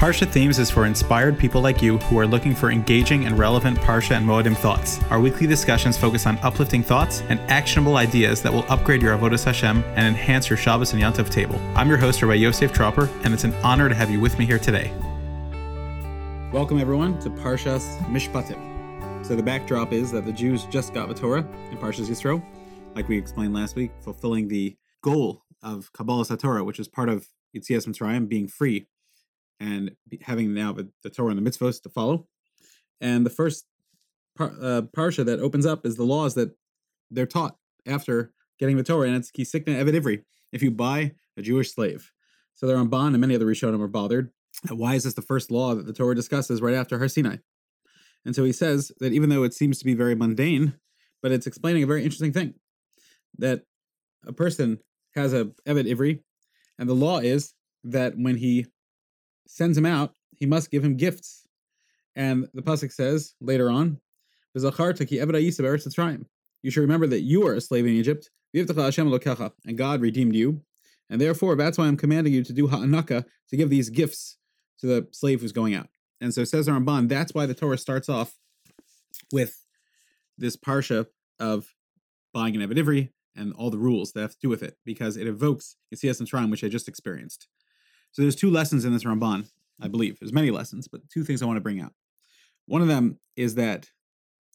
Parsha Themes is for inspired people like you who are looking for engaging and relevant Parsha and Moedim thoughts. Our weekly discussions focus on uplifting thoughts and actionable ideas that will upgrade your Avodas Hashem and enhance your Shabbos and Yantav table. I'm your host, Rabbi Yosef Tropper, and it's an honor to have you with me here today. Welcome, everyone, to Parshas Mishpatim. So the backdrop is that the Jews just got the Torah in Parshas Yisro, like we explained last week, fulfilling the goal of Kabbalah Torah, which is part of Yitzias Mitzrayim, being free and having now the, the Torah and the mitzvahs to follow. And the first par, uh, parsha that opens up is the laws that they're taught after getting the Torah, and it's kisikna eved ivri, if you buy a Jewish slave. So they're on bond, and many of the Rishonim are bothered. Why is this the first law that the Torah discusses right after Har Sinai? And so he says that even though it seems to be very mundane, but it's explaining a very interesting thing that a person has a eved ivri, and the law is that when he sends him out, he must give him gifts. And the pasuk says later on, "You should remember that you are a slave in Egypt, and God redeemed you. And therefore, that's why I'm commanding you to do ha'anaka, to give these gifts to the slave who's going out. And so says Ramban, that's why the Torah starts off with this parsha of buying an Eved and all the rules that have to do with it, because it evokes Yitzias Mitzrayim, which I just experienced. So there's two lessons in this Ramban, I believe. There's many lessons, but two things I want to bring out. One of them is that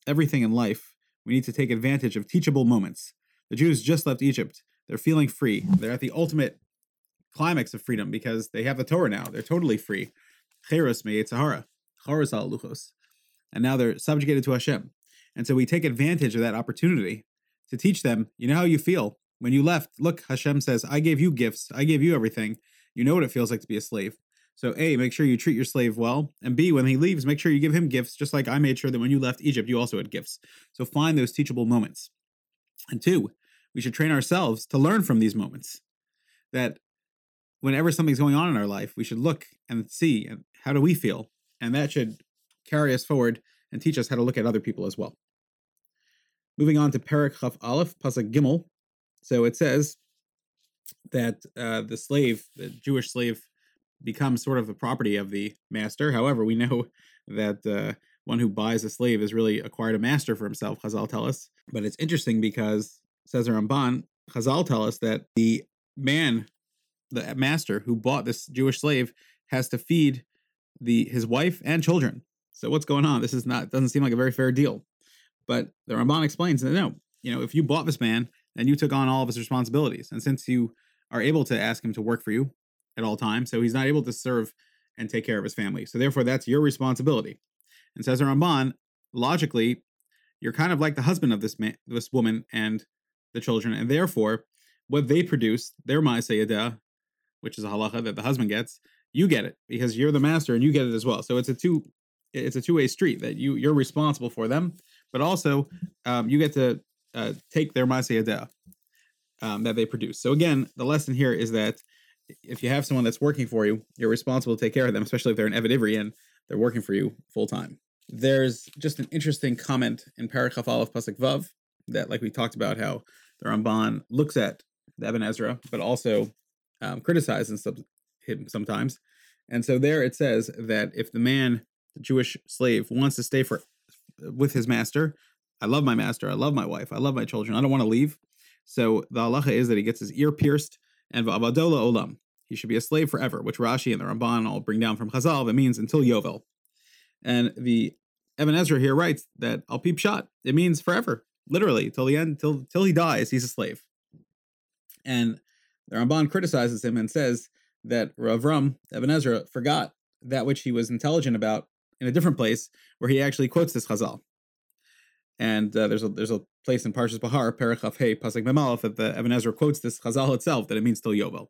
everything in life, we need to take advantage of teachable moments. The Jews just left Egypt. They're feeling free. They're at the ultimate climax of freedom because they have the Torah now. They're totally free. Cheros al Luchos. And now they're subjugated to Hashem. And so we take advantage of that opportunity to teach them, you know how you feel when you left. Look, Hashem says, I gave you gifts, I gave you everything. You know what it feels like to be a slave. So, A, make sure you treat your slave well. And B, when he leaves, make sure you give him gifts, just like I made sure that when you left Egypt, you also had gifts. So, find those teachable moments. And two, we should train ourselves to learn from these moments. That whenever something's going on in our life, we should look and see and how do we feel? And that should carry us forward and teach us how to look at other people as well. Moving on to Perak Chaf Aleph, Pasuk Gimel. So it says, that uh, the slave, the Jewish slave, becomes sort of the property of the master. However, we know that uh, one who buys a slave has really acquired a master for himself. Chazal tell us, but it's interesting because says Ramban, Chazal tell us that the man, the master who bought this Jewish slave, has to feed the his wife and children. So what's going on? This is not doesn't seem like a very fair deal. But the Ramban explains that no, you know, if you bought this man and you took on all of his responsibilities, and since you are able to ask him to work for you at all times. So he's not able to serve and take care of his family. So therefore, that's your responsibility. And says Ramban, logically, you're kind of like the husband of this man, this woman and the children, and therefore, what they produce, their ma'aseh which is a halacha that the husband gets, you get it because you're the master and you get it as well. So it's a two, it's a two way street that you you're responsible for them, but also um, you get to uh, take their ma'aseh um, that they produce. So again, the lesson here is that if you have someone that's working for you, you're responsible to take care of them, especially if they're an Eved Ivri and they're working for you full time. There's just an interesting comment in Parachaf Aleph Pasuk Vav that, like we talked about, how the Ramban looks at the Eben Ezra, but also um, criticizes him sometimes. And so there it says that if the man, the Jewish slave, wants to stay for with his master, I love my master, I love my wife, I love my children, I don't want to leave. So the halacha is that he gets his ear pierced, and va'avadola olam. He should be a slave forever, which Rashi and the Ramban all bring down from Chazal. That means until Yovel. And the Eben Ezra here writes that al peep shot. It means forever, literally, till the end, till till he dies, he's a slave. And the Ramban criticizes him and says that Rav Ram, Eben Ezra, forgot that which he was intelligent about in a different place, where he actually quotes this Chazal. And uh, there's a there's a place in Parshas Bahar, Perachaf Hey, Pasuk Memalef, that the Eben Ezra quotes this Chazal itself that it means still Yovel.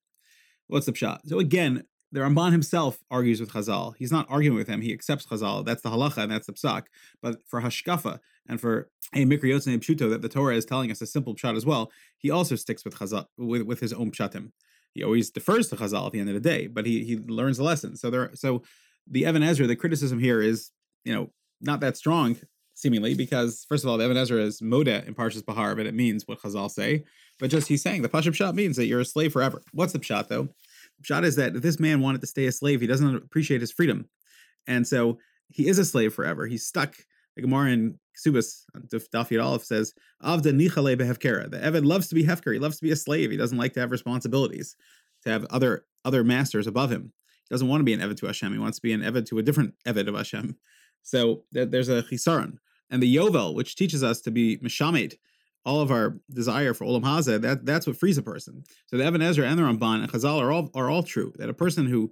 What's the pshat? So again, the Ramban himself argues with Chazal. He's not arguing with him. He accepts Chazal. That's the halacha and that's the psak. But for hashkafa and for a mikri yotzei pshuto that the Torah is telling us a simple pshat as well, he also sticks with Chazal with, with his own pshatim. He always defers to Chazal at the end of the day, but he he learns the lesson. So there, so the Eben Ezra, the criticism here is you know not that strong seemingly, because first of all, the Eben Ezra is moda in Parshas Bahar, but it means what Chazal say. But just he's saying the Pashut Pshat means that you're a slave forever. What's the Pshat though? shot is that this man wanted to stay a slave, he doesn't appreciate his freedom. And so he is a slave forever. He's stuck. The Gemara in Ksubas, Dafyat Aleph says, Avda nichale behefkera. The Eved loves to be hefker. He loves to be a slave. He doesn't like to have responsibilities, to have other other masters above him. He doesn't want to be an Eved to Hashem. He wants to be an Eved to a different Eved of Hashem. So there's a chisaron. And the Yovel, which teaches us to be mishamed, all of our desire for Olam Hazeh, that, that's what frees a person. So the Even Ezra and the Ramban and Chazal are all, are all true. That a person who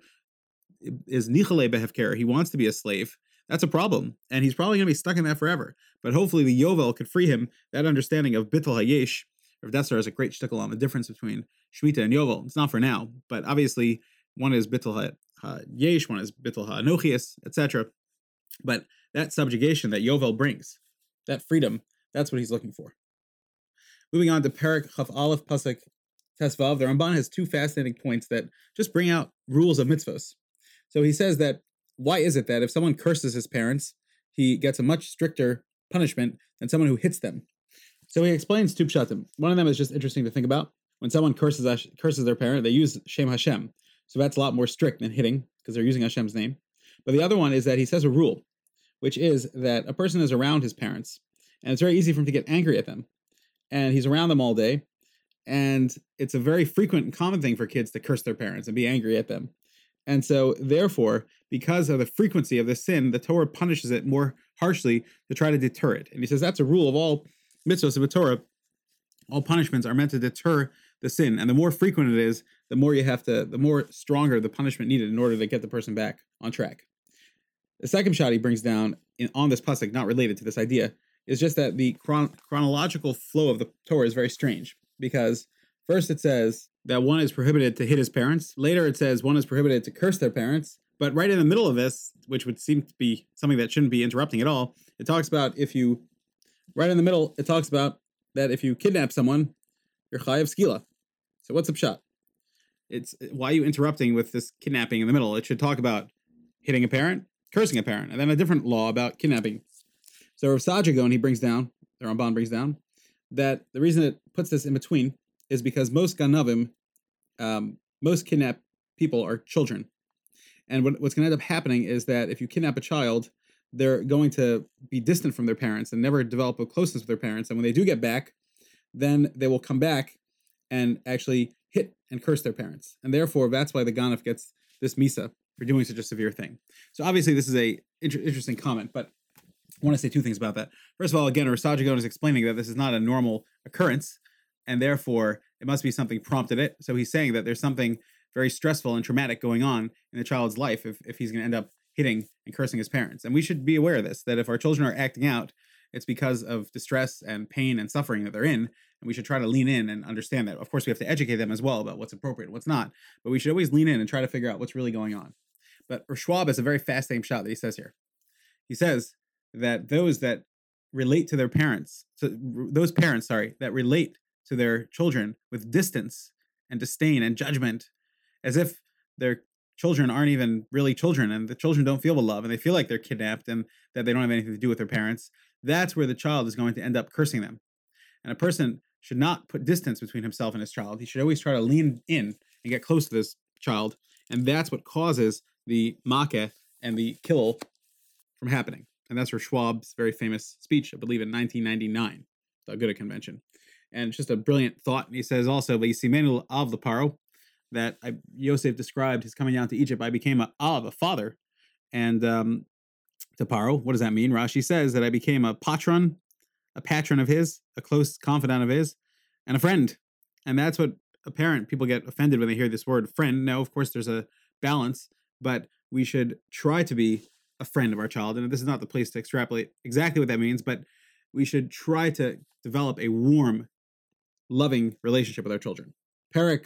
is nichale behefker, he wants to be a slave, that's a problem. And he's probably going to be stuck in that forever. But hopefully the Yovel could free him, that understanding of Bittel HaYesh. Rav Dessler has a great shtickle on the difference between Shemitah and Yovel. It's not for now, but obviously one is Bittel HaYesh, one is Bittel HaNochias, etc. But that subjugation that Yovel brings, that freedom, that's what he's looking for. Moving on to Perak Chaf Aleph Pasuk Tesvav, the Ramban has two fascinating points that just bring out rules of mitzvahs. So he says that why is it that if someone curses his parents, he gets a much stricter punishment than someone who hits them? So he explains two pshatim. One of them is just interesting to think about. When someone curses curses their parent, they use Shem Hashem. So that's a lot more strict than hitting because they're using Hashem's name. But the other one is that he says a rule, which is that a person is around his parents, and it's very easy for him to get angry at them and he's around them all day. And it's a very frequent and common thing for kids to curse their parents and be angry at them. And so, therefore, because of the frequency of the sin, the Torah punishes it more harshly to try to deter it. And he says that's a rule of all mitzvahs of the Torah. All punishments are meant to deter the sin. And the more frequent it is, the more you have to, the more stronger the punishment needed in order to get the person back on track. The second pshat he brings down in, on this pasuk, not related to this idea, is just that the chron- chronological flow of the Torah is very strange because first it says that one is prohibited to hit his parents. Later it says one is prohibited to curse their parents. But right in the middle of this, which would seem to be something that shouldn't be interrupting at all, it talks about if you, right in the middle, it talks about that if you kidnap someone, you're chayav skila. So what's the pshat? It's why are you interrupting with this kidnapping in the middle? It should talk about hitting a parent, cursing a parent, and then a different law about kidnapping so Rav Saadia Gaon, he brings down, the Ramban brings down, that the reason it puts this in between is because most ganavim, um, most kidnapped people are children. And what, what's going to end up happening is that if you kidnap a child, they're going to be distant from their parents and never develop a closeness with their parents. And when they do get back, then they will come back and actually hit and curse their parents. And therefore, that's why the Ganaf gets this Misa for doing such a severe thing. So obviously, this is a inter- interesting comment, but I want to say two things about that. First of all, again, Rav Saadia Gaon is explaining that this is not a normal occurrence, and therefore it must be something prompted it. So he's saying that there's something very stressful and traumatic going on in the child's life if, if he's going to end up hitting and cursing his parents. And we should be aware of this, that if our children are acting out, it's because of distress and pain and suffering that they're in. And we should try to lean in and understand that. Of course, we have to educate them as well about what's appropriate and what's not. But we should always lean in and try to figure out what's really going on. But Schwab is a very fascinating pshat that he says here. He says, that those that relate to their parents, so those parents, sorry, that relate to their children with distance and disdain and judgment, as if their children aren't even really children and the children don't feel the love and they feel like they're kidnapped and that they don't have anything to do with their parents, that's where the child is going to end up cursing them. And a person should not put distance between himself and his child. He should always try to lean in and get close to this child. And that's what causes the makeh and the kill from happening. And that's for Schwab's very famous speech, I believe, in 1999, the Aguda convention. And it's just a brilliant thought. And he says also, Vayisimenul av the paro, that I, Yosef described his coming down to Egypt. I became a av, a father. And um, to Paro, what does that mean? Rashi says that I became a patron, a patron of his, a close confidant of his, and a friend. And that's what apparent people get offended when they hear this word friend. Now, of course, there's a balance, but we should try to be a friend of our child. And this is not the place to extrapolate exactly what that means, but we should try to develop a warm, loving relationship with our children. Perik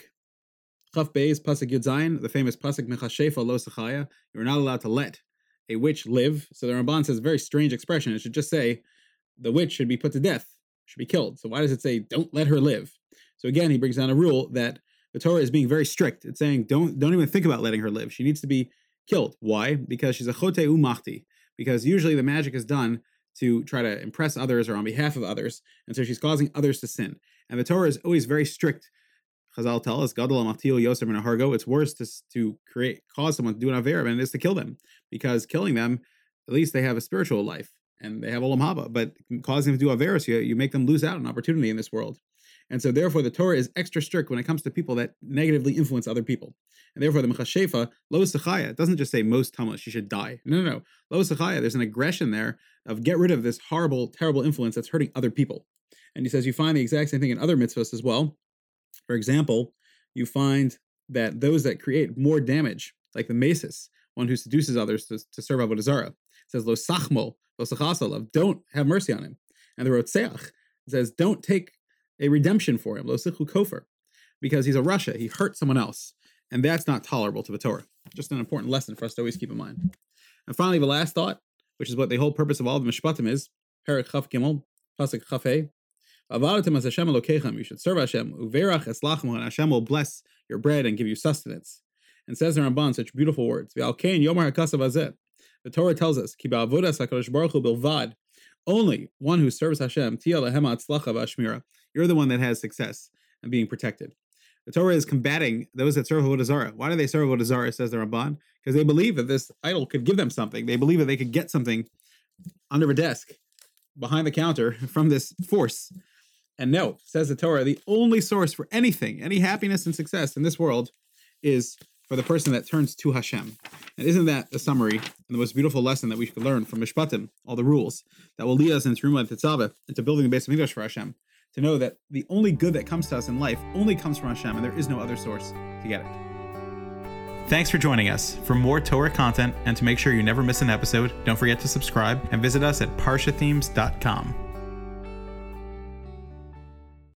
Chaf Beis Pasuk Yud Zayin, the famous Pasuk Mechashefa Lo Sachaya, you're not allowed to let a witch live. So the Ramban says a very strange expression. It should just say the witch should be put to death, should be killed. So why does it say don't let her live? So again, he brings down a rule that the Torah is being very strict. It's saying don't don't even think about letting her live. She needs to be killed. Why? Because she's a chote umachti. Because usually the magic is done to try to impress others or on behalf of others, and so she's causing others to sin. And the Torah is always very strict. Chazal tell us, Gadol Amatil Yosef and Hargo, it's worse to, to create cause someone to do an Avera than it is to kill them. Because killing them, at least they have a spiritual life and they have Olam Haba, but causing them to do Averis, you, you make them lose out on opportunity in this world. And so, therefore, the Torah is extra strict when it comes to people that negatively influence other people. And therefore, the Mechashefa, Lo Sechaya, doesn't just say most Tamas, she should die. No, no, no. Lo Sechaya, there's an aggression there of get rid of this horrible, terrible influence that's hurting other people. And he says you find the exact same thing in other mitzvahs as well. For example, you find that those that create more damage, like the Mesis, one who seduces others to, to serve Avodah says Lo Sachmo, Lo don't have mercy on him. And the Rotseach says, don't take a redemption for him, Lo Sichu because he's a rasha, he hurt someone else. And that's not tolerable to the Torah. Just an important lesson for us to always keep in mind. And finally, the last thought, which is what the whole purpose of all the Mishpatim is, Perak Chaf Gimel, Pasuk Chaf You should serve Hashem. And Hashem will bless your bread and give you sustenance. And says the Ramban such beautiful words. The Torah tells us. Only one who serves Hashem. You're the one that has success and being protected. The Torah is combating those that serve Avodah. Why do they serve Avodah says the Ramban? Because they believe that this idol could give them something. They believe that they could get something under a desk, behind the counter, from this force. And no, says the Torah, the only source for anything, any happiness and success in this world is for the person that turns to Hashem. And isn't that the summary and the most beautiful lesson that we could learn from Mishpatim, all the rules that will lead us into Truma and Tetzaveh, into building the base of English for Hashem, to know that the only good that comes to us in life only comes from Hashem, and there is no other source to get it. Thanks for joining us. For more Torah content and to make sure you never miss an episode, don't forget to subscribe and visit us at parshathemes.com.